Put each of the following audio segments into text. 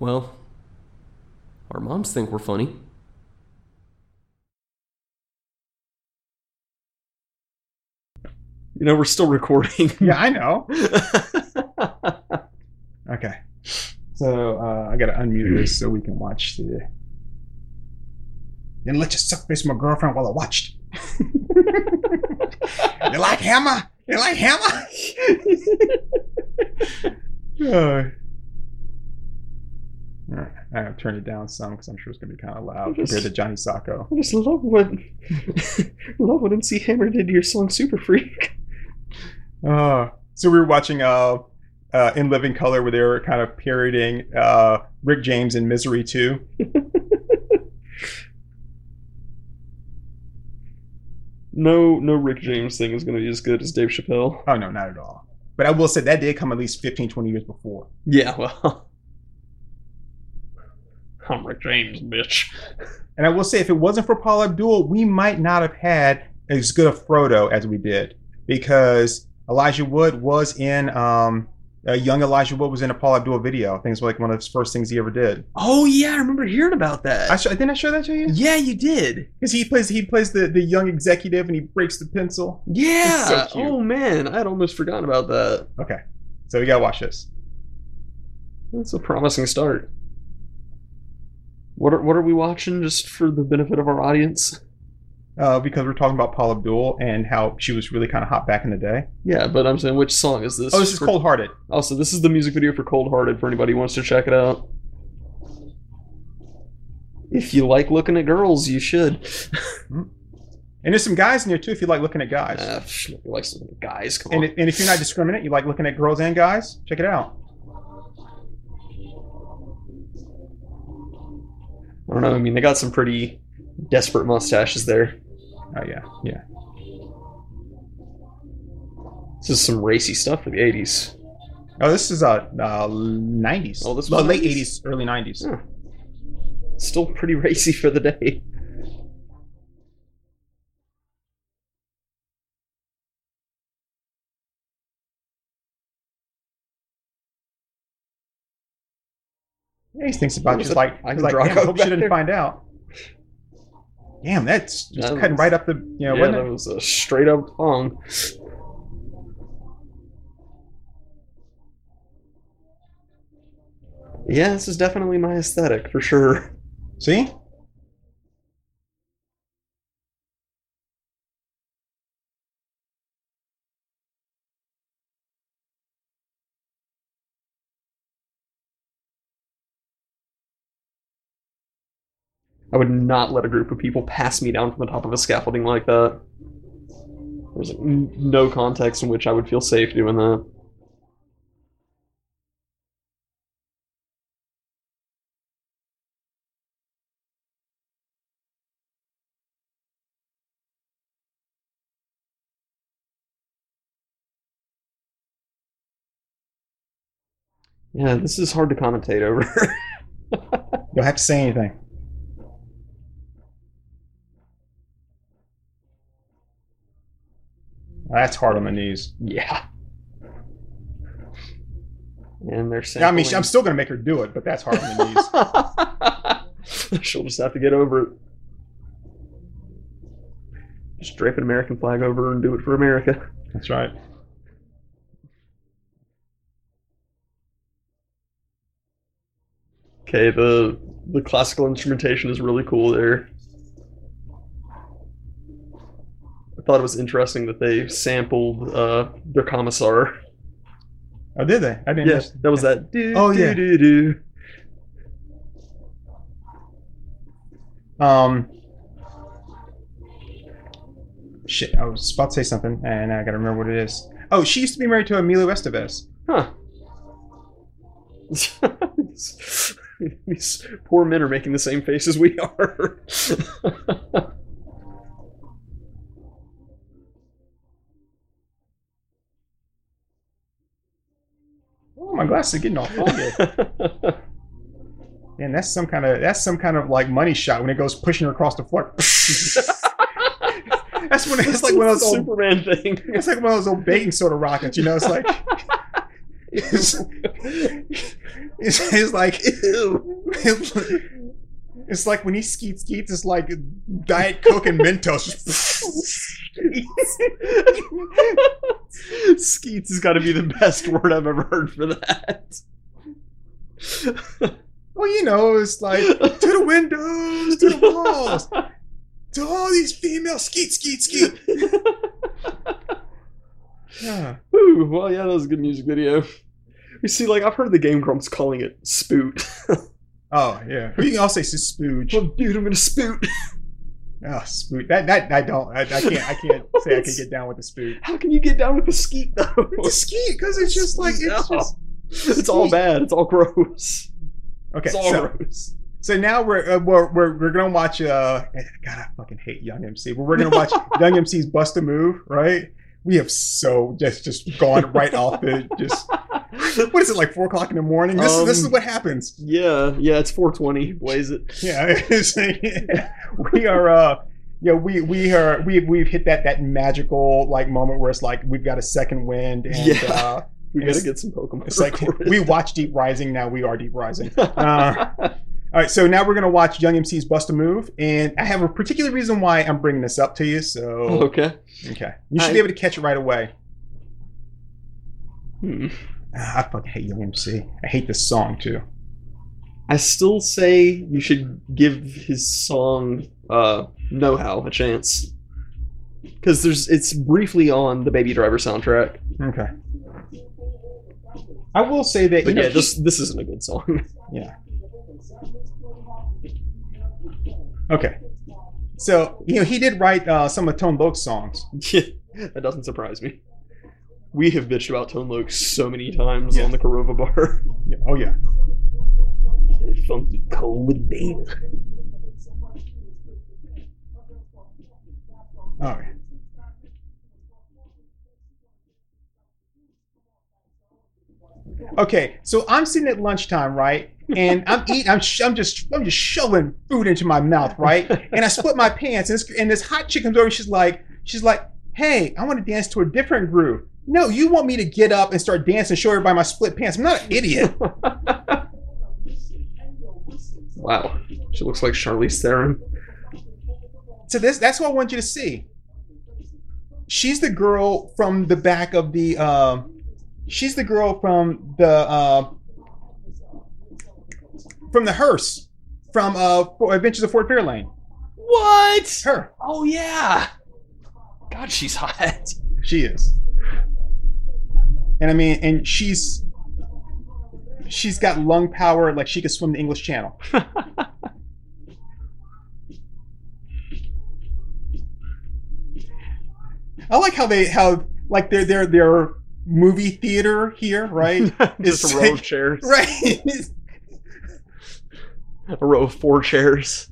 Well, our moms think we're funny. You know, we're still recording. Yeah, I know. Okay. So uh, I gotta unmute this so we can watch the. Then let you suck face my girlfriend while I watched. you like hammer? You like hammer? Uh, all right, I have turned it down some because I'm sure it's gonna be kind of loud Just- compared to Johnny Sacco. I just love what love what MC Hammer did to your song Super Freak. Uh, so we were watching uh, uh, In Living Color where they were kind of parodying uh, Rick James in Misery 2. No, no Rick James thing is going to be as good as Dave Chappelle. Oh, no, not at all. But I will say that did come at least 15, 20 years before. Yeah, well, I'm Rick James, bitch. And I will say, if it wasn't for Paula Abdul, we might not have had as good a Frodo as we did. Because Elijah Wood was in, um, uh, young Elijah Wood was in a Paula Abdul video. I think it's like one of his first things he ever did. Oh yeah, I remember hearing about that. I sh- didn't I show that to you? yeah, you did. Because he plays he plays the, the young executive and he breaks the pencil. Yeah. so oh man, I'd almost forgotten about that. Okay, so we gotta watch this. That's a promising start. What are what are we watching just for the benefit of our audience? uh, because we're talking about Paula Abdul and how she was really kind of hot back in the day. Yeah, but I'm saying which song is this? Oh, this is for- Cold Hearted. Also, this is the music video for Cold Hearted for anybody who wants to check it out. If you like looking at girls, you should. And there's some guys in there too if you like looking at guys. Uh, psh, nobody likes looking at guys. Come and, on. if- and if you're not discriminate, you like looking at girls and guys, check it out. I don't know. I mean, they got some pretty desperate mustaches there. Oh yeah, yeah. This is some racy stuff for the 80s. Oh, this is uh, uh 90s. Oh, this Well, was late 80s, early 90s. Huh. Still pretty racy for the day. He thinks about just like he's like, damn, I hope she didn't there?" find out. Damn, that's just That cutting was- right up the you know, yeah, that it? was a straight up thong. Yeah, this is definitely my aesthetic for sure. See? I would not let a group of people pass me down from the top of a scaffolding like that. There's no context in which I would feel safe doing that. Yeah, this is hard to commentate over. Don't have to say anything. That's hard on the knees. yeah. And they're Yeah, I mean, I'm still gonna make her do it, but that's hard on the knees. She'll just have to get over it. Just drape an American flag over her and do it for America. That's right. Okay, the the classical instrumentation is really cool there. I thought it was interesting that they sampled uh, their commissar. Oh, did they? I didn't. Yeah, miss- that was that. Do, Oh, do, yeah. do, do. Um. Shit, I was about to say something, and I gotta remember what it is. Oh, she used to be married to Emilio Estevez. Huh. These poor men are making the same face as we are. Glasses are getting all foggy. Man, that's some kind of that's some kind of like money shot when it goes pushing her across the floor. that's when it's like one of those old Superman thing. it's like one of those old baking soda rockets, you know. It's like it's, It's, it's like Ew. It's like when he skeets skeets, it's like Diet Coke and Mentos. Skeets has got to be the best word I've ever heard for that. well, you know, it's like to the windows, to the walls, to all these female skeet skeet skeet. Yeah. Ooh, well, yeah, that was a good music video. You see, like, I've heard the Game Grumps calling it spoot. Oh yeah. You can also say spooge. well, dude, I'm gonna spoot. Oh, spoot. That that I don't. I, I can't. I can't say I can get down with the spoot. How can you get down with the skeet, though? The skeet, because it's just like it's No. just. It's all bad. It's all gross. Okay, It's all so, gross. so now we're, uh, we're we're we're gonna watch. Uh, God, I fucking hate Young MC, but we're gonna watch Young MC's Bust a Move, right? We have so just just gone right off the just. What is it like four o'clock in the morning? This is this is Um, what happens. Yeah, yeah, it's 420. Blaze it. Yeah, we are. uh yeah, we we are we we've hit that that magical like moment where it's like we've got a second wind and Yeah. uh, We gotta get some Pokemon. it's like we watch Deep Rising now we are Deep Rising. Uh, All right, so now we're gonna watch Young MC's Bust a Move, and I have a particular reason why I'm bringing this up to you. So okay. okay, you should I- be able to catch it right away. Hmm. Ah, I fucking hate Young MC. I hate this song too. I still say you should give his song uh Know How a chance. Because there's it's briefly on the Baby Driver soundtrack. Okay. I will say that But you know, yeah, this this isn't a good song. Yeah. Okay. So you know he did write uh, some of Tone Loc's songs. That doesn't surprise me. We have bitched about Tone Loc so many times Yeah. on the Korova bar. Yeah, Oh yeah. Funky cold baby. All right. Okay, so I'm sitting at lunchtime, right? And I'm eating. I'm, sh- I'm just. I'm just shoving food into my mouth, right? And I split my pants, and this, and this hot chick comes over. And she's like, she's like, "Hey, I want to dance to a different groove." No, you want me to get up and start dancing, show everybody my split pants? I'm not an idiot. Wow. She looks like Charlize Theron. So this that's what I want you to see. She's the girl from the back of the um she's the girl from the uh, from the hearse from uh Adventures of Ford Fairlane. What? Her. Oh yeah. God, she's hot. She is. And I mean and she's she's got lung power like she could swim the English Channel. I like how they how like their their their movie theater here, right? Just It's a row like- of chairs. right. A row of four chairs.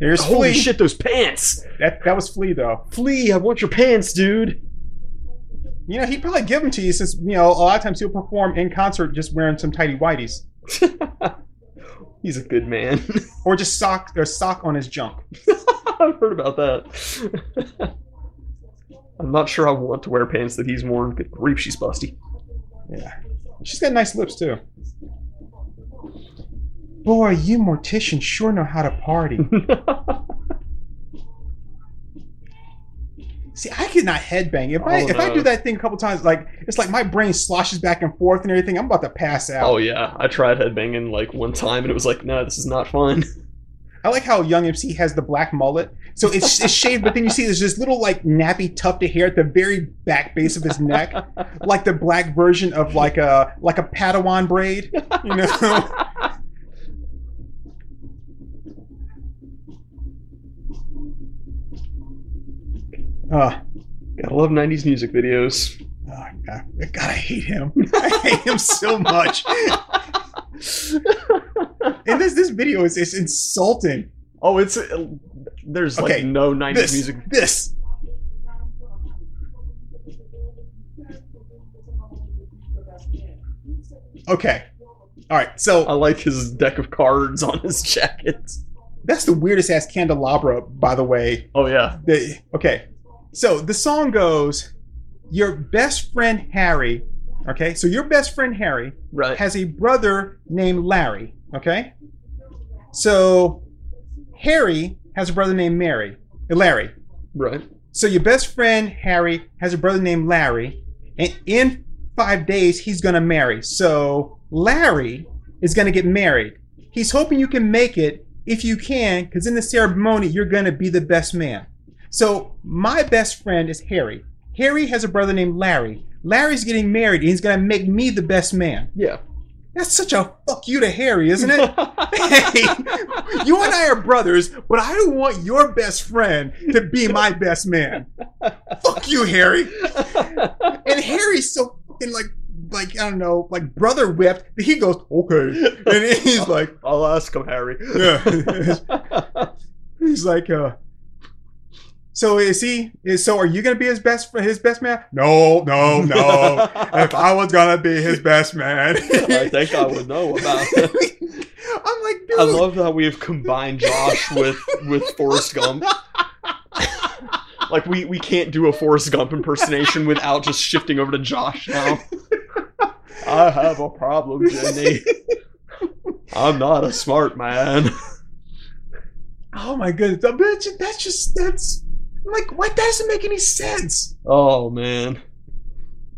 There's Holy Flea. shit, those pants! That that was Flea though. Flea, I want your pants, dude. You know, he'd probably give them to you since you know a lot of times he'll perform in concert just wearing some tidy whities He's a good man. or just sock or sock on his junk. I've heard about that. I'm not sure I want to wear pants that he's worn. Good grief, she's busty. Yeah, she's got nice lips too. Boy, you morticians sure know how to party. See, I could not headbang. If I Oh, if I no. do that thing a couple times, like it's like my brain sloshes back and forth and everything. I'm about to pass out. oh yeah, I tried headbanging like one time and it was like, no, this is not fun. I like how Young MC has the black mullet. So it's, it's shaved, but then you see there's this little like nappy tuft of hair at the very back base of his neck, like the black version of like a like a Padawan braid. You know. Uh, Gotta love '90s music videos. oh, God, God, I hate him. I hate him so much. And this this video is, is insulting. oh, it's uh, there's Okay, like no '90s This music. this. Okay. All right. So I like his deck of cards on his jacket. that's the weirdest ass candelabra, by the way. Oh yeah, The, okay. So the song goes your best friend Harry, okay? So your best friend Harry Right. has a brother named Larry, okay? So Harry has a brother named Mary, uh, Larry. Right. So your best friend Harry has a brother named Larry, and in five days he's gonna marry. So Larry is gonna get married. He's hoping you can make it if you can, because in the ceremony you're gonna be the best man. So my best friend is Harry. Harry has a brother named Larry. Larry's getting married, and he's gonna make me the best man. Yeah. That's such a fuck you to Harry, isn't it? hey, you and I are brothers, but I don't want your best friend to be my best man. Fuck you, Harry. And Harry's so fucking like, like I don't know, like brother whipped. that He goes okay, and he's like, I'll ask him, Harry. Yeah. he's like, uh. So is he? Is so? Are you gonna be his best his best man? No, no, no. if I was gonna be his best man, I think I would know about it. I'm like, dude. I love how we have combined Josh with with Forrest Gump. like we we can't do a Forrest Gump impersonation without just shifting over to Josh now. I have a problem, Jenny. I'm not a smart man. Oh my goodness, that- that's just, that's that's like what? That doesn't make any sense. Oh man.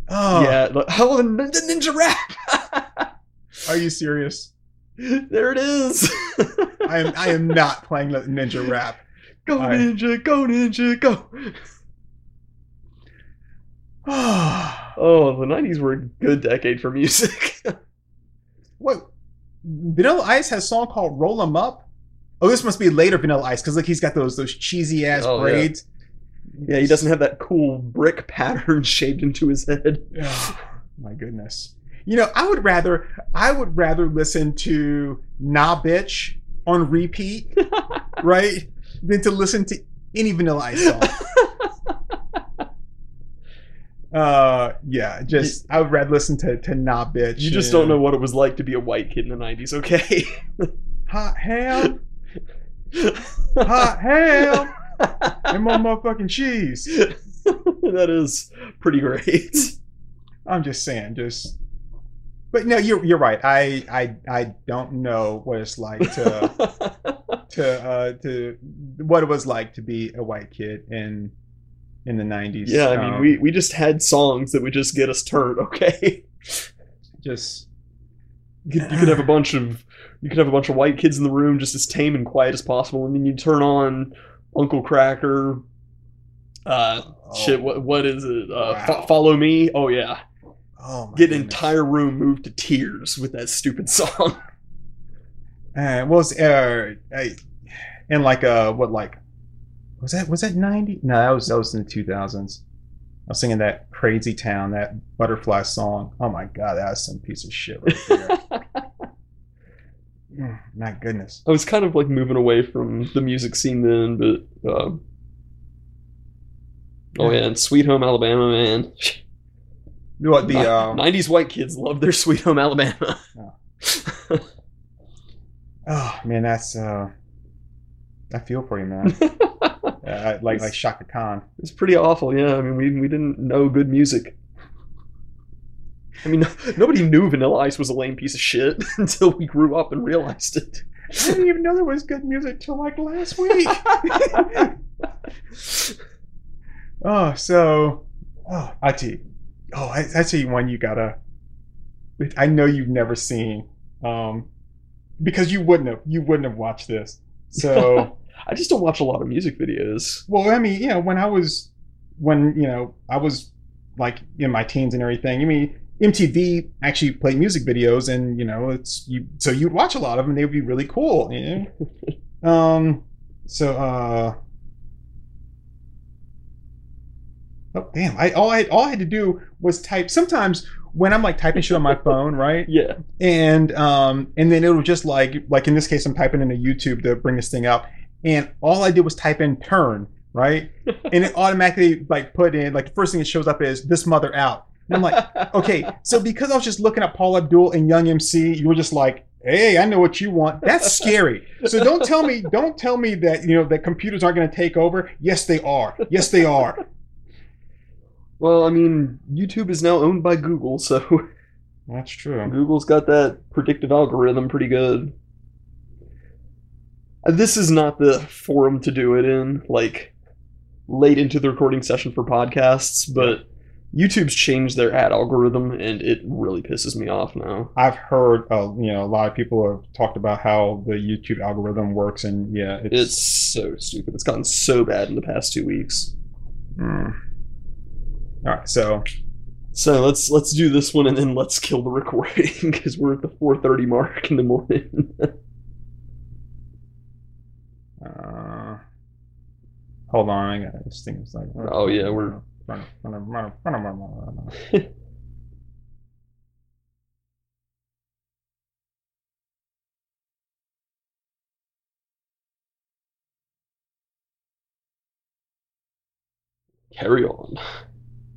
Oh, Yeah. Look, oh, how the ninja rap? Are you serious? there it is. I am I am not playing the ninja rap. Go I- ninja, go ninja, go. Oh, the '90s were a good decade for music. What? Vanilla Ice has a song called "Roll 'Em Up." Oh, this must be later Vanilla Ice because like he's got those those cheesy ass Oh, braids. yeah, he doesn't have that cool brick pattern shaved into his head. Oh, my goodness. You know, I would rather I would rather listen to Nah Bitch on repeat, right, than to listen to any Vanilla Ice song. Uh, yeah, just I would rather listen to to Nah Bitch. You just and don't know what it was like to be a white kid in the '90s, okay? hot ham, hot ham, and more motherfucking cheese. that is pretty great. I'm just saying, just. But no, you're you're right. I I I don't know what it's like to to uh to what it was like to be a white kid in in the 90s. yeah, I mean, Um, we we just had songs that would just get us turned, okay? just You could, you could have a bunch of you could have a bunch of white kids in the room, just as tame and quiet as possible, and then you turn on Uncle Kracker. Uh, shit, what what is it? Uh, Fo- follow me. Oh yeah, oh my get an goodness. entire room moved to tears with that stupid song. Uh, was uh, I, and like uh, what like was that was that ninety? No, that was that was in the two thousands. I was singing that Crazy Town, that Butterfly song. Oh my god, that's some piece of shit right there. My goodness. I was kind of like moving away from the music scene then, but uh, oh yeah, and Sweet Home Alabama, man. What the um, 90s white kids love their Sweet Home Alabama. oh man, that's uh, I feel for you, man. uh, like like Chaka Khan. It's pretty awful, yeah. I mean, we, we didn't know good music. I mean, nobody knew Vanilla Ice was a lame piece of shit until we grew up and realized it. I didn't even know there was good music till like last week. oh, so oh, I see. oh, I, I you one you gotta. I know you've never seen, um, because you wouldn't have. You wouldn't have watched this. So, I just don't watch a lot of music videos. well, I mean, you know, when I was, when you know, I was like in my teens and everything. I mean, MTV actually played music videos, and you know, it's you. So you'd watch a lot of them. They would be really cool. You know? um. So, uh. Oh damn! I all I all I had to do was type. Sometimes when I'm like typing shit on my phone, right? Yeah. and um and then it'll just like like in this case i'm typing into youtube to bring this thing up and all i did was type in turn right and it automatically like put in like the first thing it shows up is this mother out and i'm like okay so because i was just looking at paula abdul and young mc you were just like hey i know what you want. That's scary. So don't tell me don't tell me that you know that computers aren't going to take over. Yes they are. Yes they are. Well, I mean, YouTube is now owned by Google, so That's true. Google's got that predictive algorithm pretty good. Uh, This is not the forum to do it in, like late into the recording session for podcasts, but YouTube's changed their ad algorithm and it really pisses me off now. I've heard, uh, you know, a lot of people have talked about how the YouTube algorithm works, and yeah, it's, It's so stupid. It's gotten so bad in the past two weeks. Mm. All right, so So let's let's do this one and then let's kill the recording because we're at the 4:30 mark in the morning. uh, hold on, I got this thing. Like, Oh, yeah, we're- Carry on.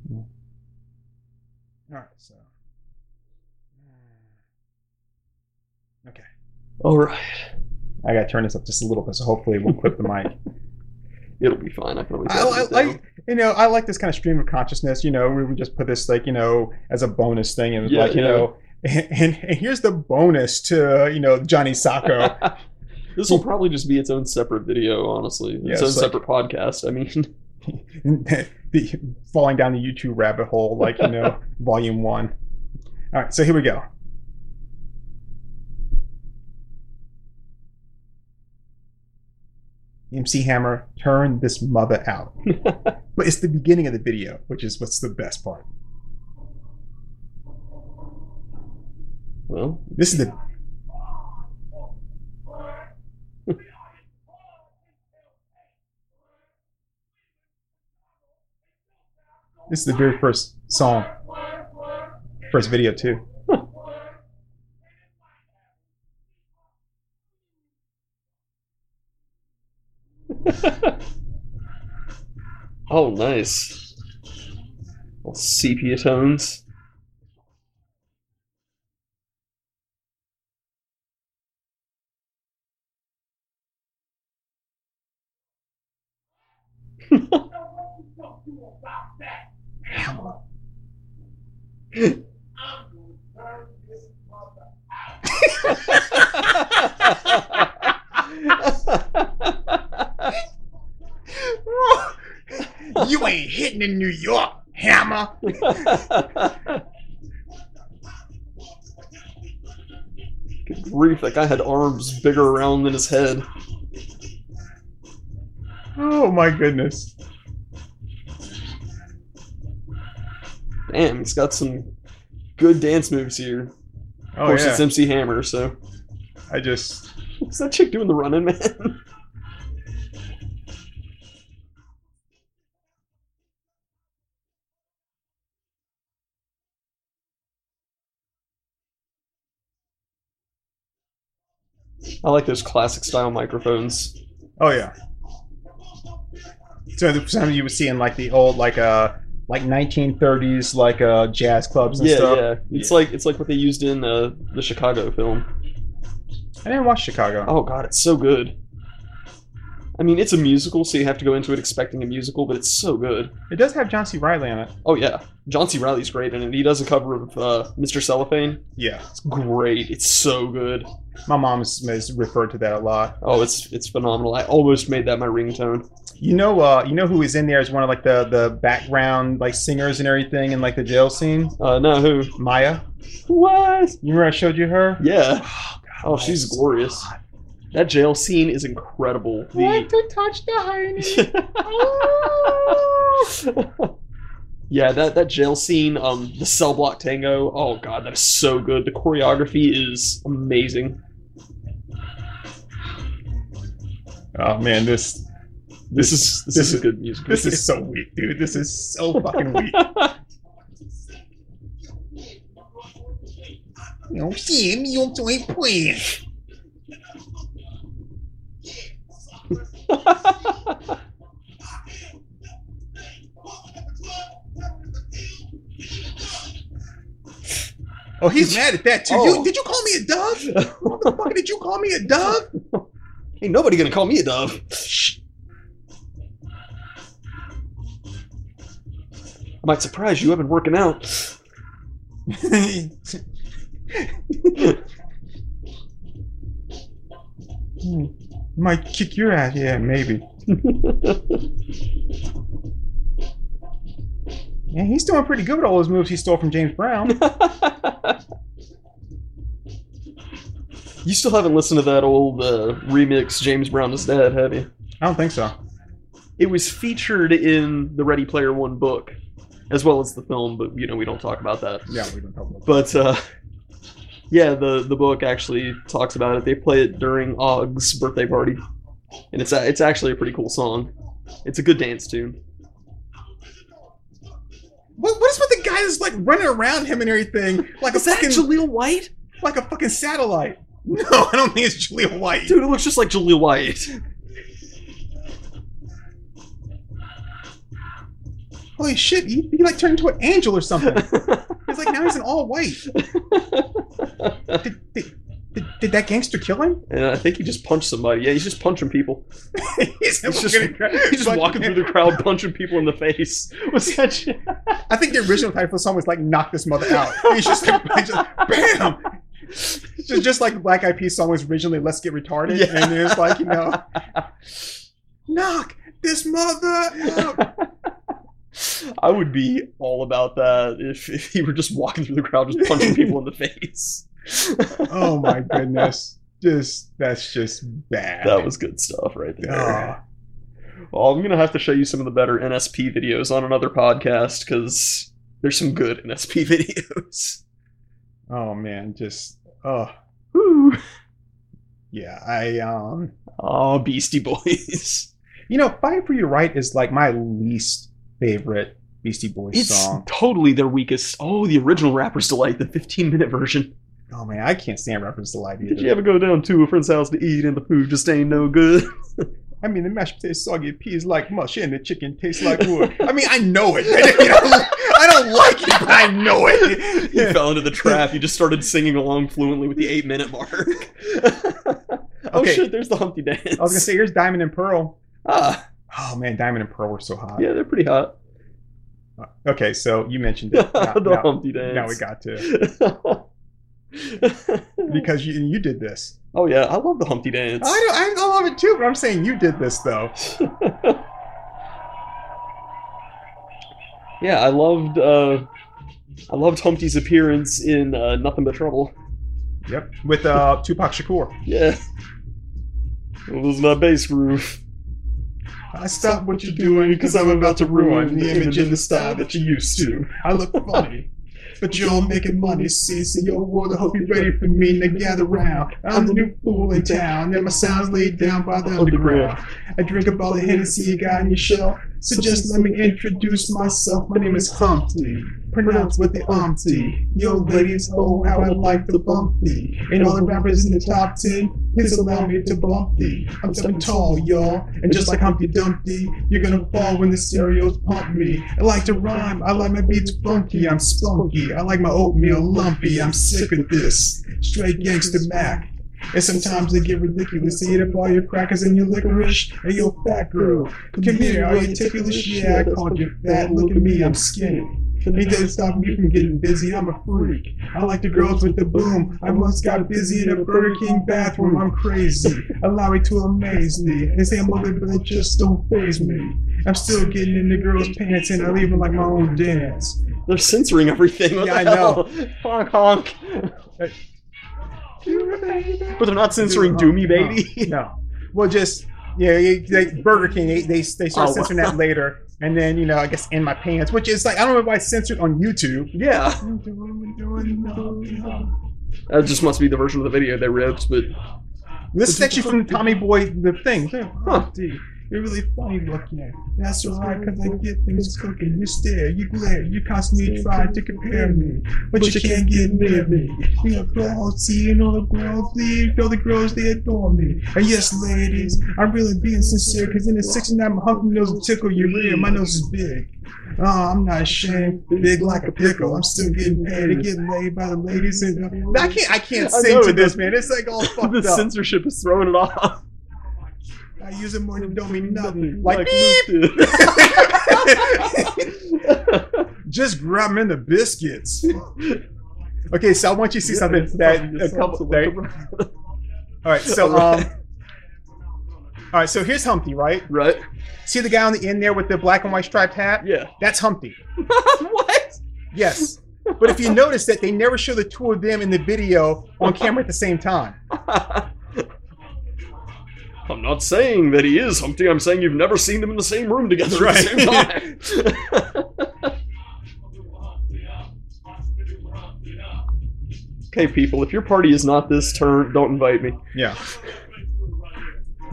Hmm. All right, so hmm. okay, All right, I got to turn this up just a little bit, so hopefully we'll clip the mic. it'll be fine. I can always. I, I, like you know I like this kind of stream of consciousness. You know, we would just put this like you know as a bonus thing, and Yeah, like you yeah. know, and, and here's the bonus to you know Johnny Sacco. this will probably just be its own separate video, honestly. Its Yeah, own it's like- separate podcast. I mean, falling down the YouTube rabbit hole, like you know, volume one. All right, so here we go. MC Hammer, turn this mother out. but it's the beginning of the video, which is what's the best part. well, This is the This is the very first song. First video too. oh, nice. Little sepia tones. you ain't hitting in New York, Hammer. Good grief, that guy had arms bigger around than his head. Oh my goodness. Damn, he's got some good dance moves here. Oh, of Oh course, yeah. it's MC Hammer, so. I just What's that chick doing the running, man? I like those classic style microphones. Oh yeah. So the some you would see in like the old like uh like 1930s like uh jazz clubs and Yeah, stuff. yeah. It's like it's like what they used in uh, the Chicago film. I didn't watch Chicago. Oh god, it's so good. I mean, it's a musical, so you have to go into it expecting a musical, but it's so good. It does have John C. Reilly on it. Oh yeah, John C. Reilly's great in it. He does a cover of uh, Mr. Cellophane. Yeah. It's great. It's so good. My mom has, referred to that a lot. Oh, it's it's phenomenal. I almost made that my ringtone. You know uh you know who is in there as one of like the the background like singers and everything in like the jail scene? Uh, no, who? Maya. What? You remember I showed you her? Yeah. Oh, God, Oh, she's glorious. hot. That jail scene is incredible. Want The to touch the hiney? yeah, that that jail scene, um, the cell block tango. Oh god, that is so good. The choreography is amazing. Oh man, this This is this, this is is- good music. this is so weak, dude. This is so fucking weak. You see me, you doing Oh, he's mad at that too. Oh. You, did you call me a dove? What the fuck did you call me a dove? Ain't nobody gonna call me a dove. I might surprise you. I've been working out. Hmm. Might kick your ass, yeah, maybe. Yeah, he's doing pretty good with all those moves he stole from James Brown. you still haven't listened to that old uh, remix, James Brown is Dead, have you? I don't think so. It was featured in the Ready Player One book, as well as the film, but you know we don't talk about that. Yeah, we don't talk about But uh, yeah, the the book actually talks about it. They play it during Og's birthday party, and it's a, it's actually a pretty cool song. It's a good dance tune. What, what is with the guy that's like running around him and everything like a Is that fucking Jaleel White? like a fucking satellite? No, I don't think it's Jaleel White. Dude, it looks just like Jaleel White. Holy shit, he, he like turned into an angel or something. He's like now he's an all white. Did, did, did, did that gangster kill him? and I think he just punched somebody. Yeah, he's just punching people. he's, He's just, he's just walking through the crowd, punching people in the face. What's that shit? I think the original title for the song was like "Knock This Mother Out." He's just, he's just bam. Just, just like Black Eyed Peas song was originally "Let's Get Retarded," Yeah. and it's like you know, knock this mother out. I would be all about that if, if he were just walking through the crowd, just punching people in the face. Oh my goodness, just that's just bad. That was good stuff right there. Oh, Well, I'm gonna have to show you some of the better NSP videos on another podcast because there's some good NSP videos. oh man, just oh Woo. yeah. I um, Oh, Beastie Boys. you know, "Fight for Your Right" is like my least favorite Beastie Boys It's song. totally their weakest. Oh, the original Rapper's Delight, the 15 minute version. Oh man, I can't stand Reference Delight either. Did you ever go down to a friend's house to eat and the food just ain't no good? I mean, the mashed potatoes soggy, peas like mush, and the chicken tastes like wood. I mean, I know it. I don't like it, but I know it. you fell into the trap. You just started singing along fluently with the eight minute mark. oh Okay. shit, there's the Humpty Dance. I was gonna say, here's Diamond and Pearl. ah, Oh man, Diamond and Pearl were so hot. yeah, they're pretty hot. Okay, so you mentioned it. Now, the now- Humpty Dance. now we got to because you you did this. oh yeah, I love the Humpty Dance. I I love it too, but I'm saying you did this though. yeah, I loved. Uh, I loved Humpty's appearance in uh, Nothing But Trouble. Yep, with uh, Tupac Shakur. Yeah. It was my bass groove. I stop what you're doing because I'm about to ruin the image and the style that you used to. I look funny. But you're making money, see, so yo, world, I hope you're ready for me to gather round. I'm the new fool in town, and my sound's laid down by the underground. I drink up all the Hennessy you got in your shell, so just let me introduce myself. My name is Humpty, pronounced with the umpty. Yo, ladies, oh, how I like the bumpy. And all the rappers in the top ten, please allow me to bump thee. I'm stepping tall, y'all, and just like Humpty Dumpty, you're gonna fall when the stereos pump me. I like to rhyme, I like my beats funky, I'm spunky. I like my oatmeal lumpy, I'm sick of this. Straight gangster Mac. And sometimes they get ridiculous. They eat up all your crackers and your licorice. Hey, yo, fat girl, come here. Are you ticklish? Yeah, I called you fat. Look at me, I'm skinny. Ain't that stop me from getting busy? I'm a freak. I like the girls with the boom. I once got busy in a Burger King bathroom. I'm crazy. Allow me to amaze me. They say I'm ugly, but it just don't phase me. I'm still getting in the girls' pants and I leave them like my own dance. They're censoring everything. What Yeah, I hell? Honk honk. But they're not censoring Doomy Baby. No. Well, just yeah, they, they, Burger King. They they, they start Oh, censoring wow. that later, and then you know I guess in my pants, which is like I don't know why it's censored on YouTube. Yeah. That just must be the version of the video they ripped, but This is actually from Tommy Boy the thing. Huh. You're really funny looking. That's alright, cause I get things cooking. You stare, you glare, you constantly try to compare me, but you can't get near me. You have flaws, seeing all the girls leave, all the girls they adore me. And yes, ladies, I'm really being sincere, cause in the 69 my hunky nose will tickle your ear. My nose is big. Oh, I'm not ashamed. Big like a pickle. I'm still getting paid to get laid by the ladies. And I can't, I can't I sing know, to this, man. It's like all fucked the up. censorship is throwing it off. I use it more than don't mean nothing. Like Like, beep. Just grab me the biscuits. Okay, so I want you to see something that a couple. All right, so um, all right, so here's Humpty, right? right? See the guy on the end there with the black and white striped hat? Yeah. That's Humpty. what? Yes. But if you notice that they never show the two of them in the video on camera at the same time. I'm not saying that he is Humpty. I'm saying you've never seen them in the same room together at the same time. okay, people, if your party is not this turn, don't invite me. Yeah.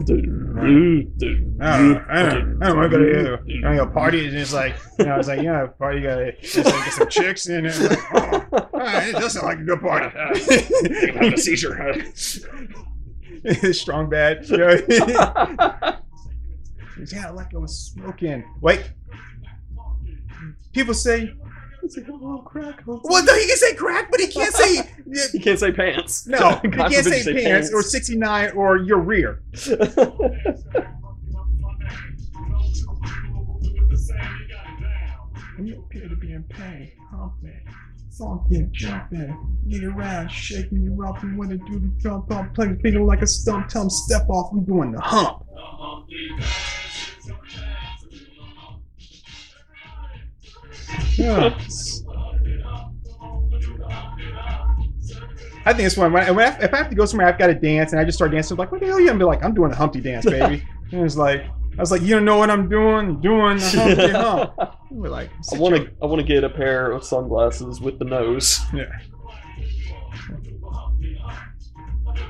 I I don't know. I don't, I don't know what to. You know, party is just like, you know, it's like, yeah, party just like get some chicks in it. Like, oh, it does sound like a good party. I'm having a seizure. Strong bad. You know? yeah, like I was smoking. Wait. People say, Oh, crack. well, no, he can say crack, but he can't say, You can't say pants. no, he can't forbid say you pants or 69 or your rear. You appear to be in pain, humping, funky, jumping, get around, shaking you up, and when to do the jump up, play the finger like a stump, tell 'em step off, I'm doing the hump. Yeah. I think it's one. When I, when I, if I have to go somewhere, I've got to dance, and I just start dancing. I'm like, what the hell? You gonna be like, I'm doing the Humpty dance, baby. and it's like, I was like, you don't know what I'm doing? Doing the Humpty hump. We're like, I want to. I want to get a pair of sunglasses with the nose. Yeah.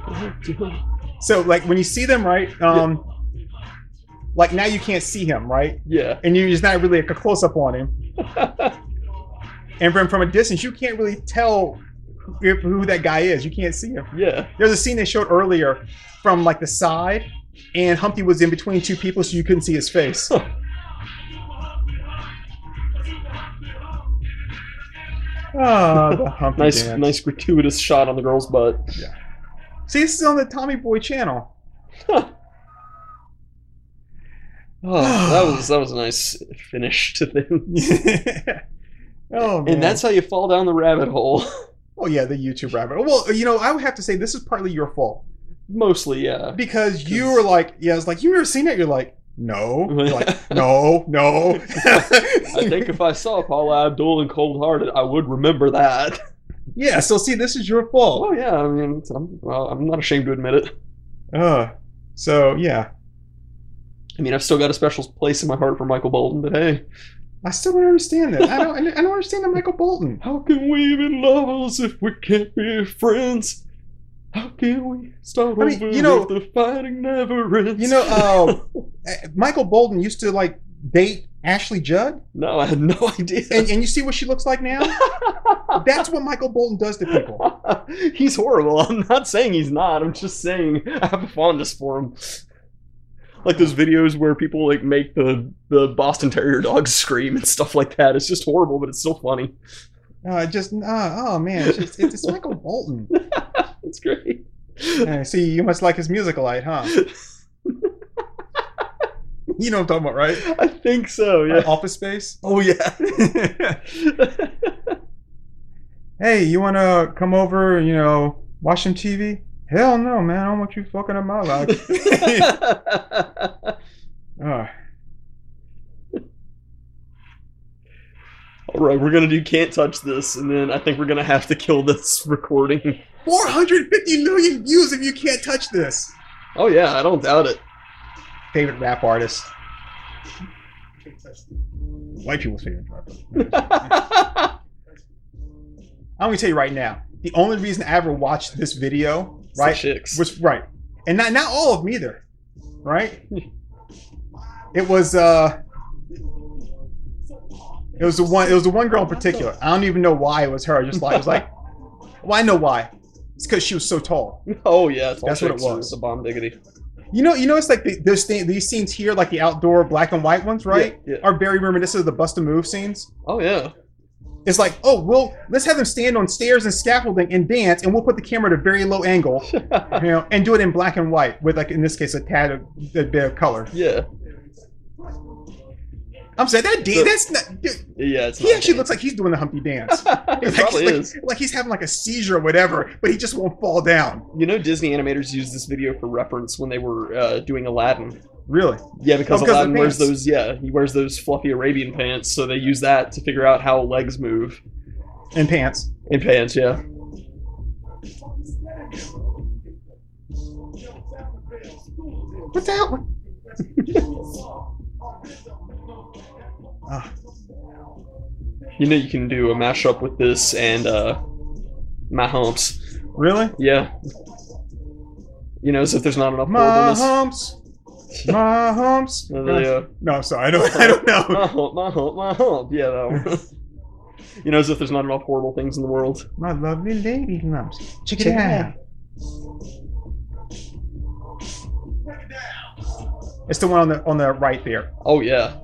So like when you see them, right? Um, like now you can't see him, right? Yeah. And you just not really like a close up on him. And from from a distance, you can't really tell if, who that guy is. You can't see him. yeah. There's a scene they showed earlier from like the side, and Humpty was in between two people, so you couldn't see his face. Ah, Humpty Nice, dance. nice gratuitous shot on the girl's butt. See, this is on the Tommy Boy channel. Oh, that was that was a nice finish to things. oh man. And that's how you fall down the rabbit hole. oh yeah, the YouTube rabbit. Well, you know, I would have to say this is partly your fault Mostly, yeah. because you were like, yeah, I was like, you ever seen it? You're like, no. Like, no, no. I think if I saw Paula Abdul and Cold Hearted, I would remember that. yeah. So see, this is your fault. Oh yeah, I mean, I'm, well, I'm not ashamed to admit it. Uh, so yeah, I mean, I've still got a special place in my heart for Michael Bolton, but hey, I still don't understand that. I don't. I don't understand the Michael Bolton. how can we be lovers if we can't be friends? How can we start I mean, over you know- if the fighting never ends? You know, uh, uh, Michael Bolton used to like date Ashley Judd, no, I had no idea. and, and you see what she looks like now. That's what Michael Bolton does to people. he's horrible. I'm not saying he's not. I'm just saying I have a fondness for him. Like those videos where people like make the the Boston Terrier dogs scream and stuff like that. It's just horrible, but it's still funny. Uh, just uh, oh man, it's, it's, it's Michael Bolton. It's great. Uh, see, you must like his musical light, huh? You know what I'm talking about, right? I think so. Yeah. Office Space. Oh yeah. Hey, you want to come over? You know, watch some TV? Hell no, man! I don't want you fucking up my life. uh, All right, we're gonna do can't touch this, and then I think we're gonna have to kill this recording. 450 million views if you can't touch this. Oh yeah, I don't doubt it. Favorite rap artist. White people's favorite rap artist. I'm gonna tell you right now. The only reason I ever watched this video, It's right, chicks. was right, and not not all of them either, right? It was uh, it was the one. It was the one girl in particular. I don't even know why it was her. Just like it was like, well, I know why. It's because she was so tall. Oh yeah, it's That's what it chicks. was. The bomb diggity. You know, you know, it's like the, there's thing, these scenes here, like the outdoor black and white ones, right? Yeah, yeah. Are very reminiscent of the bust a move scenes. Oh yeah. It's like, oh, well, let's have them stand on stairs and scaffolding and dance, and we'll put the camera at a very low angle, you know, and do it in black and white with, like, in this case, a tad of a bit of color. yeah. I'm saying that So- That's not. Dude, Yeah, it's he actually looks like he's doing the Humpty dance. like probably like- is. like he's having like a seizure or whatever, but he just won't fall down. You know, Disney animators used this video for reference when they were uh, doing Aladdin. Really? Yeah, because Oh, because Aladdin wears those. Yeah, he wears those fluffy Arabian pants, so they use that to figure out how legs move In pants. in pants. Yeah. What the hell? Ah, You know, you can do a mashup with this and uh, my humps. really? Yeah. You know, as if there's not enough My humps. My humps. Uh, yeah. No, sorry, I don't. I don't know. My hump, my hump, my hump. Yeah, that one. you know, as if there's not enough horrible things in the world. My lovely lady lumps. Check it Check it out. It's the one on the on the right there. Oh yeah.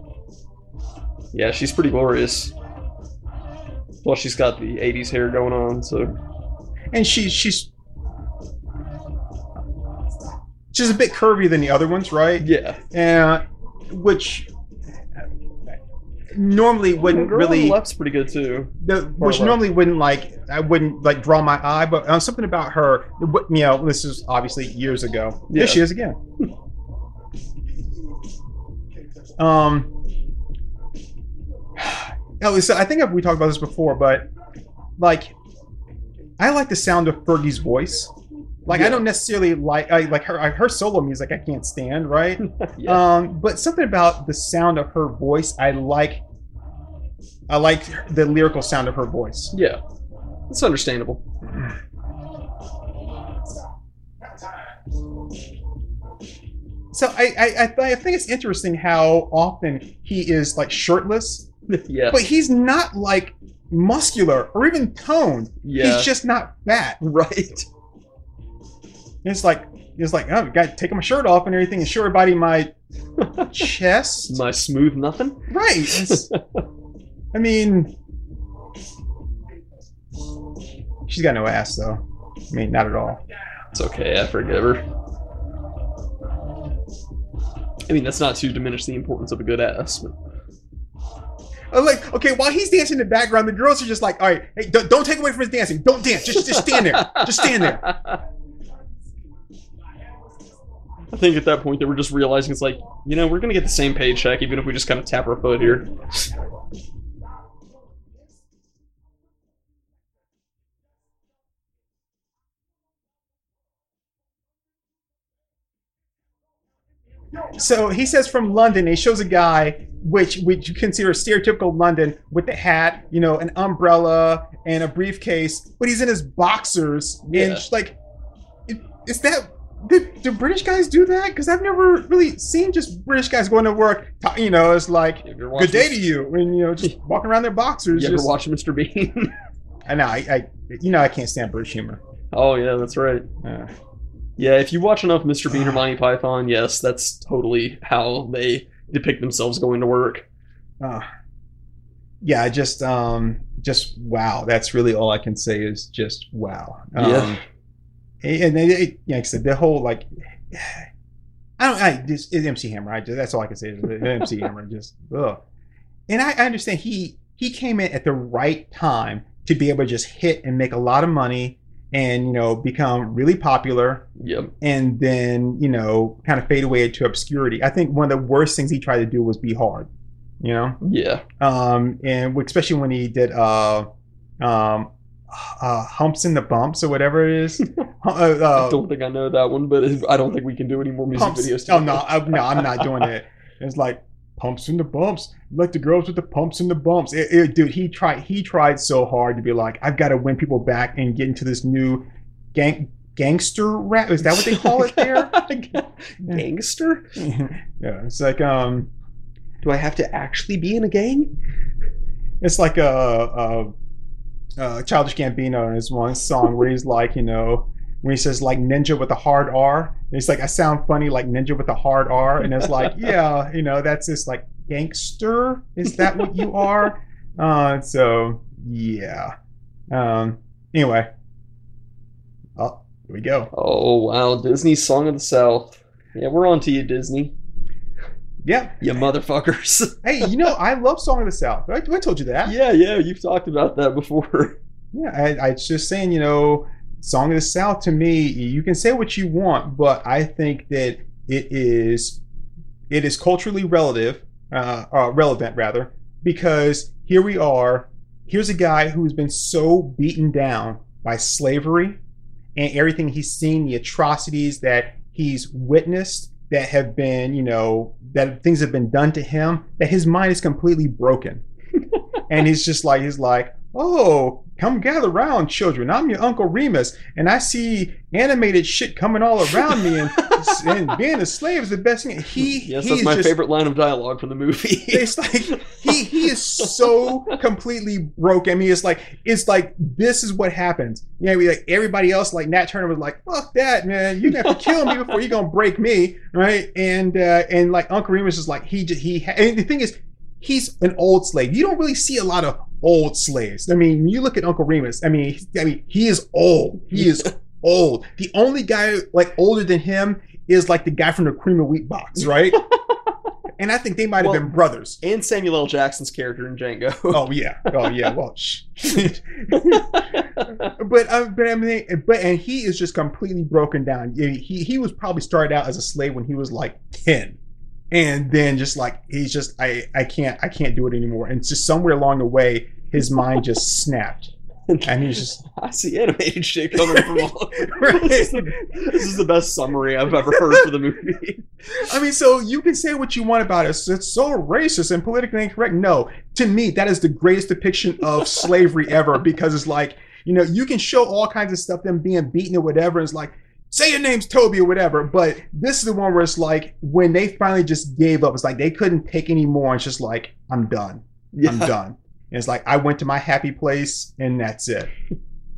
Yeah, she's pretty glorious. Well, she's got the '80s hair going on, so and she she's she's a bit curvier than the other ones, right? yeah. Uh, which normally wouldn't Girl really the left's pretty good too. the, which left. normally wouldn't like I wouldn't like draw my eye, but uh, something about her, you know, this is obviously years ago. Yeah. There she is again. um. Oh, so I think we talked about this before, but like, I like the sound of Fergie's voice. Like, I don't necessarily like I like her her solo music. I can't stand, right? Yeah. Um, but something about the sound of her voice, I like. I like the lyrical sound of her voice. yeah. It's understandable. So I I, I, I think it's interesting how often he is like shirtless, yeah. but he's not like muscular or even toned. Yeah. He's just not fat. right. It's like it's like oh, got to take my shirt off and everything and show everybody my chest. My smooth nothing. Right. I mean, she's got no ass though. I mean, not at all. It's okay. I forgive her. I mean, that's not to diminish the importance of a good ass. But Uh, Like, okay, while he's dancing in the background, the girls are just like, all right, hey, don't, don't take away from his dancing. Don't dance. Just, just stand there. Just stand there. I think at that point they were just realizing it's like, you know, we're gonna get the same paycheck even if we just kind of tap our foot here. So he says from London. He shows a guy which which you consider stereotypical London with the hat, you know, an umbrella and a briefcase, but he's in his boxers. Yeah. And like, is that? Do, do British guys do that? Because I've never really seen just British guys going to work. You know, it's like good day to you, and you know, just walking around their boxers. You ever just, watch Mr. Bean? I know, I, I, you know, I can't stand British humor. oh yeah, that's right. Uh, Yeah, if you watch enough Mr. Bean or Monty Python, yes, that's totally how they depict themselves going to work. uh, yeah, I just, um, just wow. That's really all I can say is just wow. Um, Yeah. and it, it, like I said, the whole like, I don't, I just it's MC Hammer. I just, that's all I can say is MC Hammer. Just ugh. And I, I understand he he came in at the right time to be able to just hit and make a lot of money and you know become really popular Yep. and then you know kind of fade away into obscurity. I think one of the worst things he tried to do was be hard, you know, Yeah. um, and especially when he did uh, um, uh, humps in the bumps or whatever it is. uh, I uh, don't think I know that one, but I don't think we can do any more music videos. Oh no, I, no, I'm not doing it. It's like pumps and the bumps, like the girls with the pumps and the bumps. It- it- dude, he tried. He tried so hard to be like, I've got to win people back and get into this new gang gangster rap. Is that what they call it there? Gangster? yeah, it's like um, Do I have to actually be in a gang? it's like a, a, a childish Gambino in his one song where he's like, you know. When he says like ninja with a hard R, he's like I sound funny like ninja with a hard R, and it's like yeah, you know that's this like gangster. Is that what you are? Uh, so yeah. Um. Anyway. Oh, here we go. Oh wow, Disney's Song of the South. Yeah, we're on to you, Disney. Yeah. You motherfuckers. Hey, you know, I love Song of the South. I, I told you that. yeah, yeah, you've talked about that before. Yeah, I, I was just saying, you know, Song of the South to me, you can say what you want, but I think that it is it is culturally relative, uh, uh, relevant rather, because here we are. Here's a guy who's been so beaten down by slavery and everything he's seen, the atrocities that he's witnessed that have been, you know, that things have been done to him, that his mind is completely broken. and he's just like, he's like, oh, come gather round, children. I'm your Uncle Remus, and I see animated shit coming all around me, and, and being a slave is the best thing. He, yes, that's my just, favorite line of dialogue from the movie. It's like he he is so completely broke. I mean, it's like it's like this is what happens. You know, like everybody else, like Nat Turner was like, "Fuck that, man! You have to kill me before you're gonna break me, right?" And uh, and like Uncle Remus is like he just he. And the thing is, he's an old slave. You don't really see a lot of old slaves. I mean, you look at Uncle Remus. I mean, I mean, he is old. He is old. The only guy like older than him is like the guy from the cream of wheat box, right? and I think they might have Well- been brothers. and Samuel L. Jackson's character in Django. Oh yeah. Oh yeah. Well, shh. but uh, but I mean, but and he is just completely broken down. He he was probably started out as a slave when he was like ten, and then just like he's just I I can't I can't do it anymore. And just somewhere along the way, his mind just snapped, and he's just I see animated shit coming from all. Right. this, is the, this is the best summary I've ever heard for the movie. I mean, so you can say what you want about it. It's so racist and politically incorrect. No, to me, that is the greatest depiction of slavery ever because it's like, you know, you can show all kinds of stuff, them being beaten or whatever. It's like, say your name's Toby or whatever. But this is the one where it's like, when they finally just gave up, it's like they couldn't take anymore. It's just like, I'm done. I'm done. And it's like, I went to my happy place and that's it.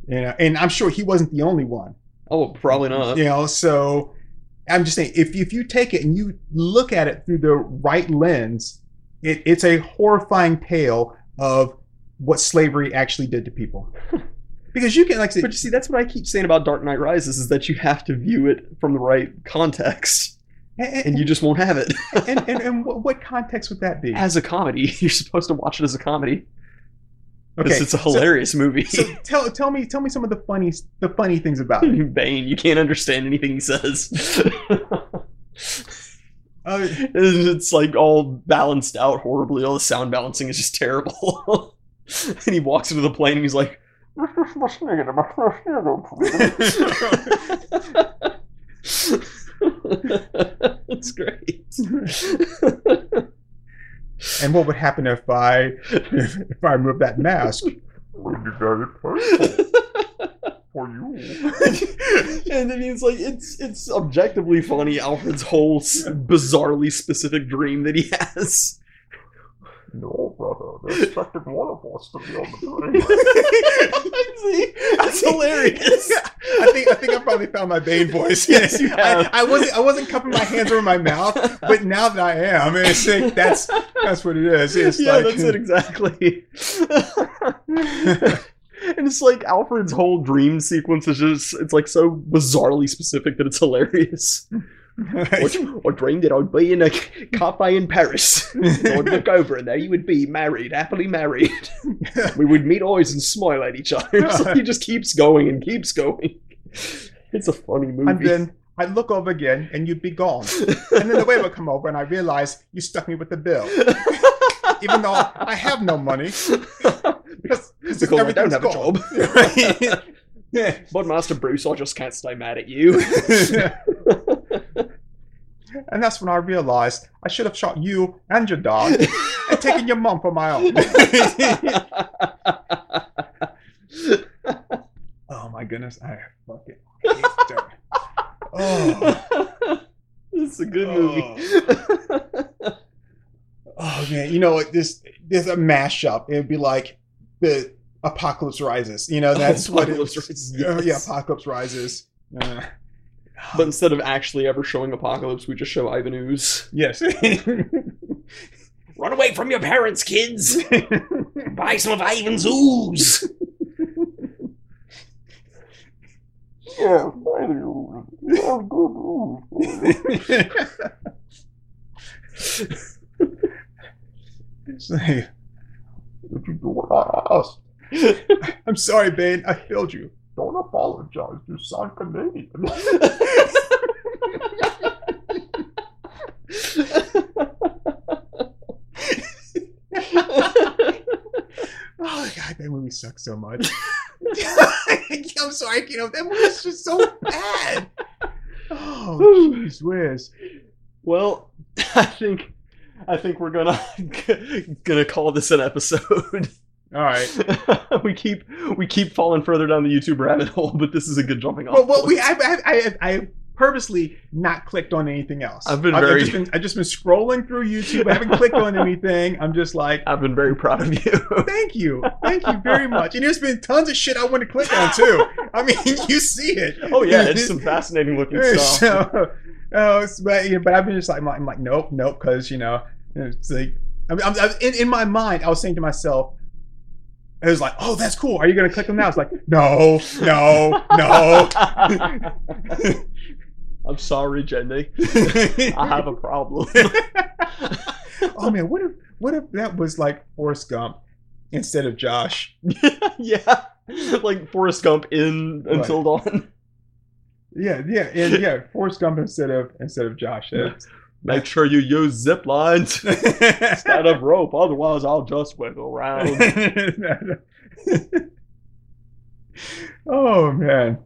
You know, and I'm sure he wasn't the only one. Oh, probably not. You know, so I'm just saying, if if you take it and you look at it through the right lens, it, it's a horrifying tale of what slavery actually did to people. Because you can, like, But you see, that's what I keep saying about Dark Knight Rises is that you have to view it from the right context, and, and you just won't have it. and, and, and what, context would that be? as a comedy, you're supposed to watch it as a comedy because Okay, it's a so- hilarious movie. So, tell tell me tell me some of the funny the funny things about it. Bane, you can't understand anything he says. Uh, it's like all balanced out horribly. All the sound balancing is just terrible. and he walks into the plane and he's like, That's great. and what would happen if I if, if I remove that mask? For you. and then he's like, it's it's objectively funny. Alfred's whole bizarrely specific dream that he has. No, brother, they expected one of us to be on the plane. See, that's hilarious. I think I think I probably found my Bane voice. Yes, you have. I, I wasn't I wasn't cupping my hands over my mouth, but now that I am, it's like, that's that's what it is. It's yeah, like, that's it exactly. and it's like Alfred's whole dream sequence is just—it's like so bizarrely specific that it's hilarious. I, I dreamed that I'd be in a cafe in Paris. I'd look over and there you would be, married, happily married. We would meet eyes and smile at each other. So he just keeps going and keeps going. It's a funny movie. and then I'd look over again, and you'd be gone. And then the waiter would come over, and I realized you stuck me with the bill, even though I have no money. Because because I don't have a job. job. yeah. But Master Bruce, I just can't stay mad at you. And that's when I realized I should have shot you and your dog and taken your mom for my own. oh my goodness, I fucking hate her. Oh, it's a good movie. oh man, you know what? This there's a mashup. It'd be like the Apocalypse Rises. You know, that's what it. Rises, Oh, yeah. Apocalypse Rises. Uh, but instead of actually ever showing Apocalypse, we just show Ivan Ooze. yes. Run away from your parents, kids! Buy some of Ivan's ooze! It's like, Did you do what I asked? I'm sorry, Bane. I failed you. Don't apologize. You sound Canadian. Oh god, that movie sucks so much. I'm sorry, you know that movie's just so bad. Oh, jeez whiz. well, I think I think we're gonna gonna call this an episode. All right. we keep we keep falling further down the YouTube rabbit hole, but this is a good jumping off. Well, well, we I I I, I purposely not clicked on anything else. I've been I've, very- just been I've just been scrolling through YouTube. I haven't clicked on anything. I'm just like. I've been very proud of you. Thank you, thank you very much. And there's been tons of shit I want to click on too. I mean, you see it. oh yeah, it's some fascinating looking stuff. So, oh, it's- but, yeah, but I've been just like, I'm like, nope, nope, because you know, it's like, I'm, I'm, I'm- in, in my mind, I was saying to myself, it was like, oh, that's cool. Are you gonna click them now? It's like, no, no, no. I'm sorry, Jenny. I have a problem. oh man, what if what if that was like Forrest Gump instead of Josh? yeah, like Forrest Gump in Until Dawn. Yeah, yeah, and yeah, Forrest Gump instead of instead of Josh. That's- Make sure you use zip lines instead of rope, otherwise I'll just wiggle around. oh man.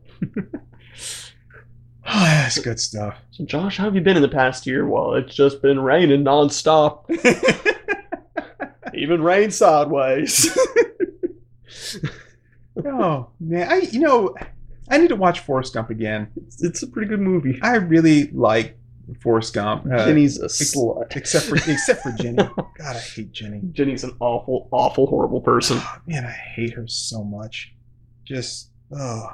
Oh, that's good stuff. So, Josh, how have you been in the past year? Well, it's just been raining nonstop. Even rain sideways. oh man, I you know I need to watch Forrest Gump again. it's, it's a pretty good movie. I really like Forrest Gump. uh, Jenny's a slut. except for except for Jenny. God, I hate Jenny. Jenny's an awful, awful, horrible person. Oh, man, I hate her so much. Just oh,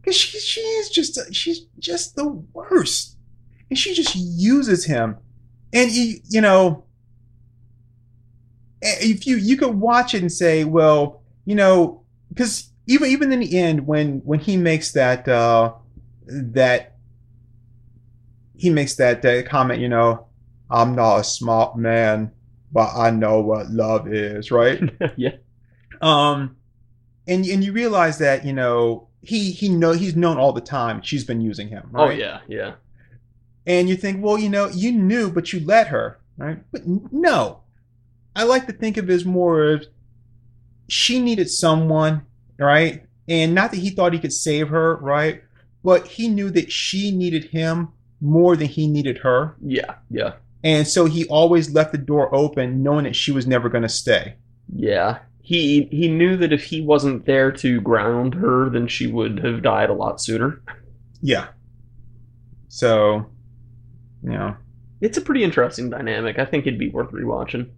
because she she is just she's just the worst, and she just uses him, and you you know, if you you could watch it and say, well, you know, because even even in the end when when he makes that uh that he makes that uh, comment, you know, I'm not a smart man, but I know what love is, right? yeah. um and and you realize that you know he he know he's known all the time she's been using him right Oh yeah, yeah. and you think well you know you knew but you let her right but no i like to think of it as more of she needed someone right and not that he thought he could save her right but he knew that she needed him more than he needed her Yeah, yeah. and so he always left the door open knowing that she was never going to stay Yeah. He he knew that if he wasn't there to ground her, then she would have died a lot sooner. yeah so you know It's a pretty interesting dynamic. I think it'd be worth rewatching.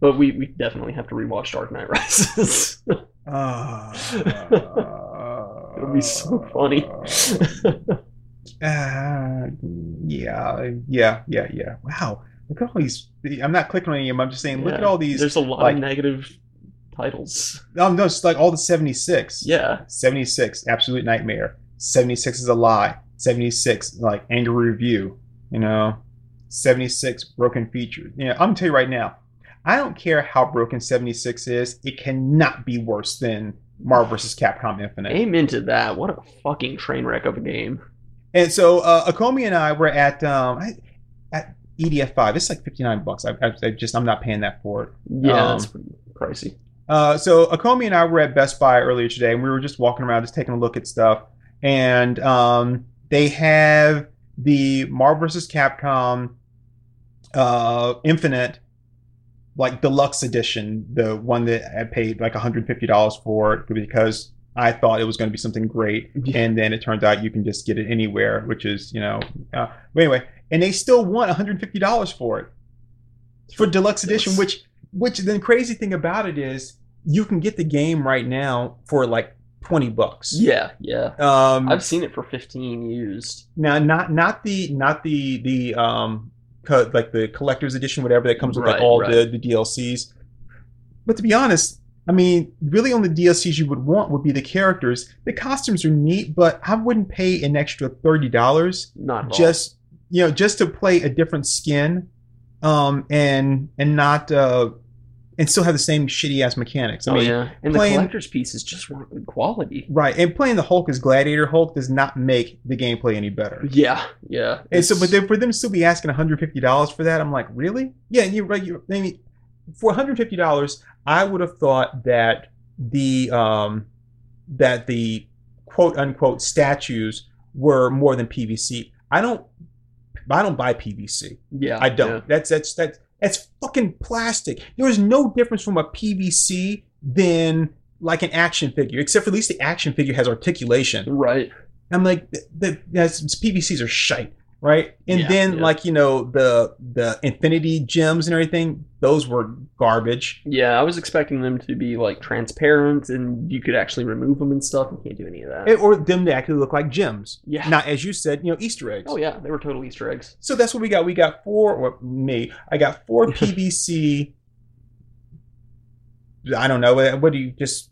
But we, we definitely have to rewatch Dark Knight Rises. Uh, It'll be so funny. Uh, yeah, yeah, yeah, yeah. Wow. Look at all these. I'm not clicking on any of them. I'm just saying, look at all these. There's a lot like- of negative titles. Oh, no, it's like all the 76. Yeah. 76, Absolute Nightmare. 76 is a lie. 76, like Angry Review. You know, 76, Broken Feature. You know, I'm going to tell you right now, I don't care how broken 76 is, it cannot be worse than Marvel vs. Capcom Infinite. Amen to that. What a fucking train wreck of a game. And so uh, Akomi and I were at um, I- at EDF five. It's like fifty nine bucks. I, I, I just I'm not paying that for it. Yeah, Um, that's pretty pricey. Uh, so Akomi and I were at Best Buy earlier today, and we were just walking around, just taking a look at stuff. And um, they have the Marvel vs. Capcom uh, Infinite, like deluxe edition, the one that I paid like $150 for because I thought it was going to be something great. And then it turns out you can just get it anywhere, which is, you know, uh, but anyway, and they still want $150 for it for deluxe edition, which which the crazy thing about it is you can get the game right now for like 20 bucks. Yeah, yeah. Um I've seen it for 15 used. now not not the not the the um co- like the collector's edition whatever that comes with like Right, all right. the the DLCs. But to be honest, I mean, really only DLCs you would want would be the characters. The costumes are neat, but I wouldn't pay an extra $30 Not at all. just you know, just to play a different skin, um, and and not uh, and still have the same shitty ass mechanics. I oh mean, yeah, and playing- the collector's pieces just weren't good quality. right? And playing the Hulk as Gladiator Hulk does not make the gameplay any better. Yeah, yeah. And so, but then for them to still be asking one hundred fifty dollars for that, I'm like, really? Yeah, and you're right. You, I mean, for one hundred fifty dollars, I would have thought that the um, that the quote unquote statues were more than PVC. I don't. I don't buy PVC. yeah, I don't. yeah. That's that's that's that's fucking plastic. There is no difference from a PVC than like an action figure, except for at least the action figure has articulation. Right. I'm like, the, the, that's, PVCs are shite, right? And Yeah, then yeah. like you know the the Infinity gems and everything, those were garbage. Yeah, I was expecting them to be like transparent and you could actually remove them and stuff. You can't do any of that. Eh, Or them to actually look like gems, yeah. not as you said, you know, Easter eggs. oh yeah, they were total Easter eggs. So that's what we got. We got four, or me, I got four PVC. I don't know. What what do you just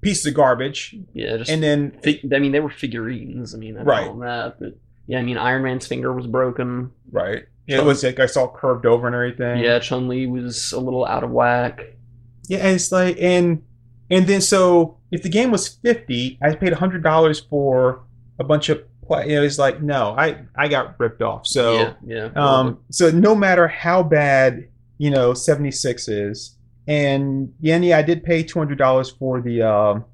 pieces of garbage, Yeah, just and then fig- I mean they were figurines. I mean, I Right. that, but yeah, I mean Iron Man's finger was broken. right, Yeah, it was like I saw curved over and everything. Yeah, Chun Li was a little out of whack. yeah. And it's like and and then so if the game was fifty, I paid hundred dollars for a bunch of. Play, you know, it's like no, I I got ripped off. So. yeah, yeah. Um, so no matter how bad you know 76 is, and yeah, and yeah, I did pay two hundred dollars for the um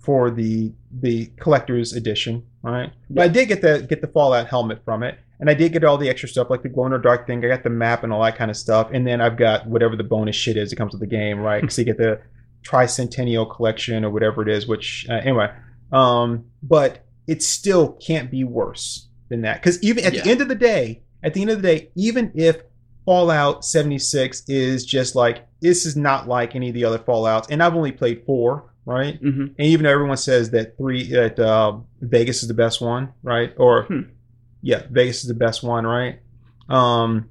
for the the collector's edition, right? But I did get the get the Fallout helmet from it, and I did get all the extra stuff like the glow in the dark thing. I got the map and all that kind of stuff, and then I've got whatever the bonus shit is that comes with the game, right? so you get the tricentennial collection or whatever it is. Which uh, anyway, um, but it still can't be worse than that because even at the end of the day, at the end of the day, even if Fallout 76 is just like this is not like any of the other Fallouts, and I've only played four, right? hmm And even though everyone says that three that uh, Vegas is the best one, right? Or Hmm. yeah, Vegas is the best one, right? Um,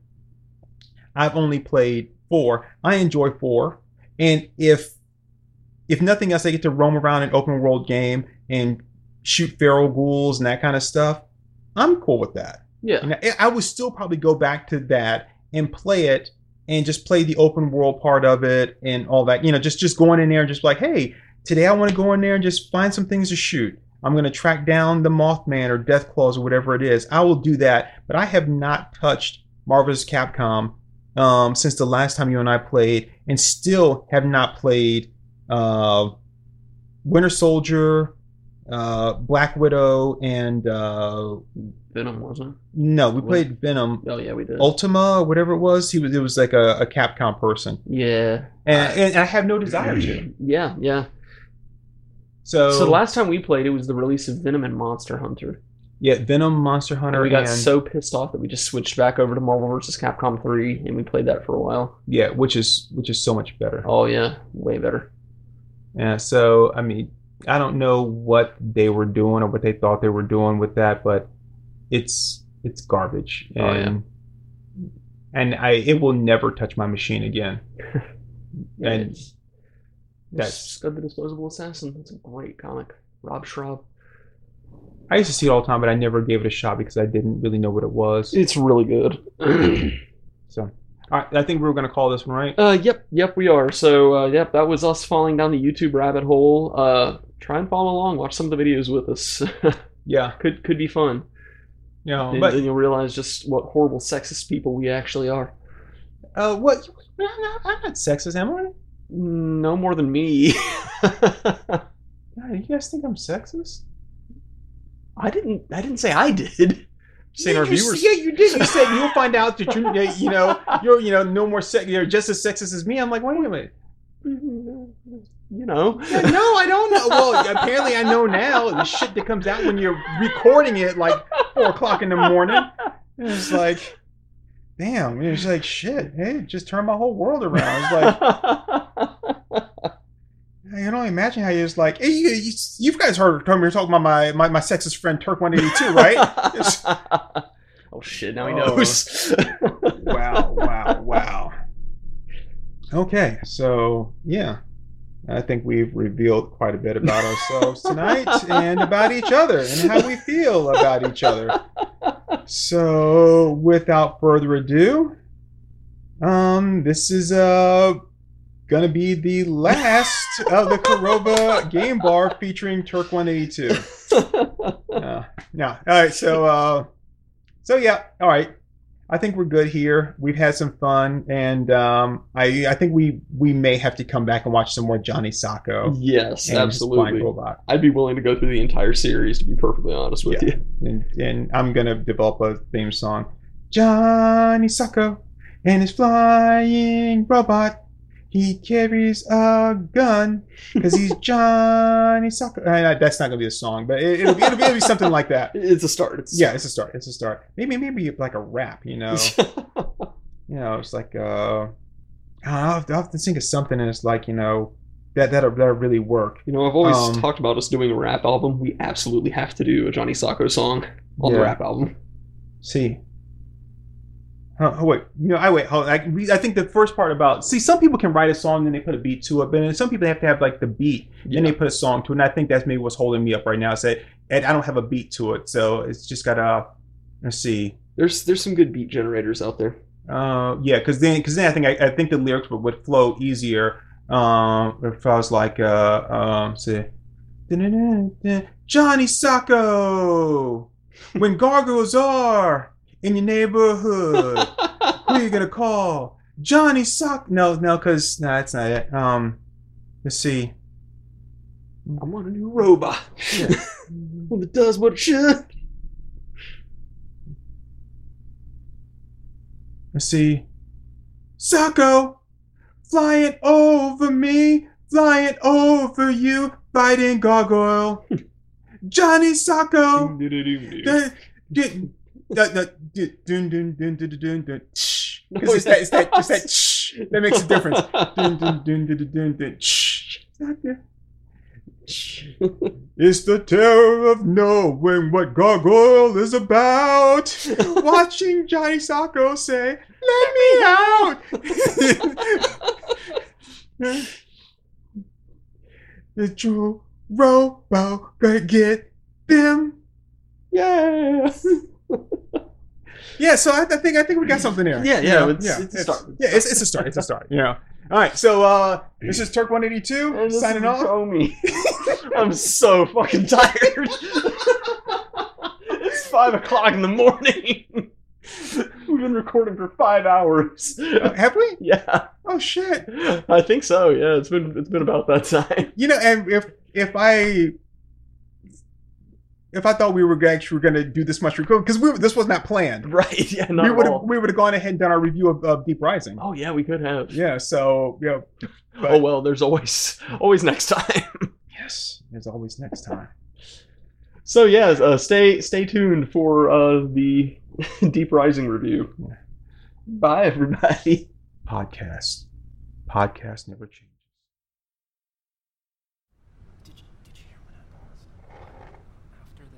I've only played four. I enjoy four, and if if nothing else, I get to roam around an open world game and shoot feral ghouls and that kind of stuff. I'm cool with that. Yeah. I would still probably go back to that and play it and just play the open world part of it and all that. You know, just just going in there and just like, hey, today I want to go in there and just find some things to shoot. I'm going to track down the Mothman or Death Claws or whatever it is. I will do that. But I have not touched Marvel's Capcom um, since the last time you and I played, and still have not played uh, Winter Soldier, uh, Black Widow, and uh, Venom wasn't. no, we What? played Venom. Oh yeah, we did. Ultima, or whatever it was, he was. It was like a, a Capcom person, Yeah. and, and I have no desire to. Yeah, yeah. So, So the last time we played, it was the release of Venom and Monster Hunter. yeah, Venom, Monster And Hunter, we got and so pissed off that we just switched back over to Marvel vs. Capcom 3 and we played that for a while. yeah, which is which is so much better. Oh yeah, way better. Yeah, so I mean, I don't know what they were doing or what they thought they were doing with that, but it's it's garbage, Oh, yeah. and and I it will never touch my machine again. And that's- Scud the Disposable Assassin. That's a great comic. Rob Schrab. I used to see it all the time, but I never gave it a shot because I didn't really know what it was. It's really good. So, all right, I think we were going to call this one right. uh, yep, yep, we are. So, uh, yep, that was us falling down the YouTube rabbit hole. Uh, try and follow along. Watch some of the videos with us. Yeah, could could be fun. you know, And but then you'll realize just what horrible sexist people we actually are. uh, what? I'm not, I'm not sexist, am I? No more than me. God, you guys think I'm sexist? I didn't. I didn't say I did. Saying yeah, our you, viewers. Yeah, you did. You said you'll find out that you're, you know, you're, you know, no more sex. You're just as sexist as me. I'm like, wait a minute. You know. Yeah, no, I don't know. Well, apparently I know now. The shit that comes out when you're recording it, like four o'clock in the morning. It's like, damn. It's like shit. Hey, just turned my whole world around. It's like. I can only imagine how you're just like, hey, you, you, guys heard, heard me talking about my, my, my sexist friend Turk 182, right? oh shit! Now he Oh. knows. wow, wow, wow. Okay, so yeah, I think we've revealed quite a bit about ourselves tonight and about each other and how we feel about each other. so, without further ado, um, this is uh gonna be the last of the Karoba Game Bar featuring Turk 182. Uh, yeah. All right. So, uh, so yeah. All right. I think we're good here. We've had some fun, and um, I I think we we may have to come back and watch some more Johnny Sokko. yes, and his Flying absolutely. I'd be willing to go through the entire series to be perfectly honest with Yeah. you. and, and I'm gonna develop a theme song. Johnny Sokko and his flying robot. He carries a gun because he's Johnny. Uh, that's not gonna be a song, but it, it'll, be, it'll, be, it'll be something like that. It's a start. It's Yeah, it's a start. It's a start. Maybe maybe like a rap. You know, you know, it's like uh, I don't know, I have to- I have to think of something, and it's like you know that that that really work. you know, I've always Um, talked about us doing a rap album. We absolutely have to do a Johnny Sokko song on the rap album. See. Oh, oh, wait, you know, I wait. Hold on. I, we- I think the first part about see, some people can write a song and they put a beat to it, but then some people have to have like the beat and they put a song to it. And I think that's maybe what's holding me up right now. Is that and I don't have a beat to it, so it's just gotta. Let's see. There's there's some good beat generators out there. Uh, yeah, because then because then I think I, I think the lyrics would, would flow easier. Um, if I was like uh um say, Johnny Sokko, when gargoyles are in your neighborhood. Who are you gonna call? Johnny Sock? No, no, because no, that's not it. Um, let's see. I want a new robot. Yeah. One that does what it should. Let's see. Sokko, flying over me, flying over you, fighting gargoyle. Johnny Sokko dun, dun, dun, dun, dun, dun, dun, Because it's that, it's that, it's that, shh, that makes a difference. dun, dun, dun, dun, dun, dun, shh. It's it's the terror of knowing what Gargoyle is about. Watching Johnny Sokko say, Let me out! the Joe Robo gonna get them. Yeah! Yeah, so I, I think I think we got something there. Yeah, You yeah, know, it's- it's a start. Yeah, it's, it's a start. It's a start. You know. All right, so uh, this is Turk One Eighty Two signing off. Comey. I'm so fucking tired. it's five o'clock in the morning. We've been recording for five hours. Uh, have we? Yeah, Oh shit! I think so. Yeah, it's been it's been about that time. You know, and if if I if I thought we were actually going to do this much record because we this was not planned, Right? Yeah, not we would have we would have gone ahead and done our review of, of Deep Rising. Oh yeah, we could have. Yeah, so you know, but- oh well, there's always always next time. yes, there's always next time. So yeah, uh, stay stay tuned for uh, the Deep Rising review. Bye everybody. Podcast, podcast never changes. Did you, did you hear what happened after the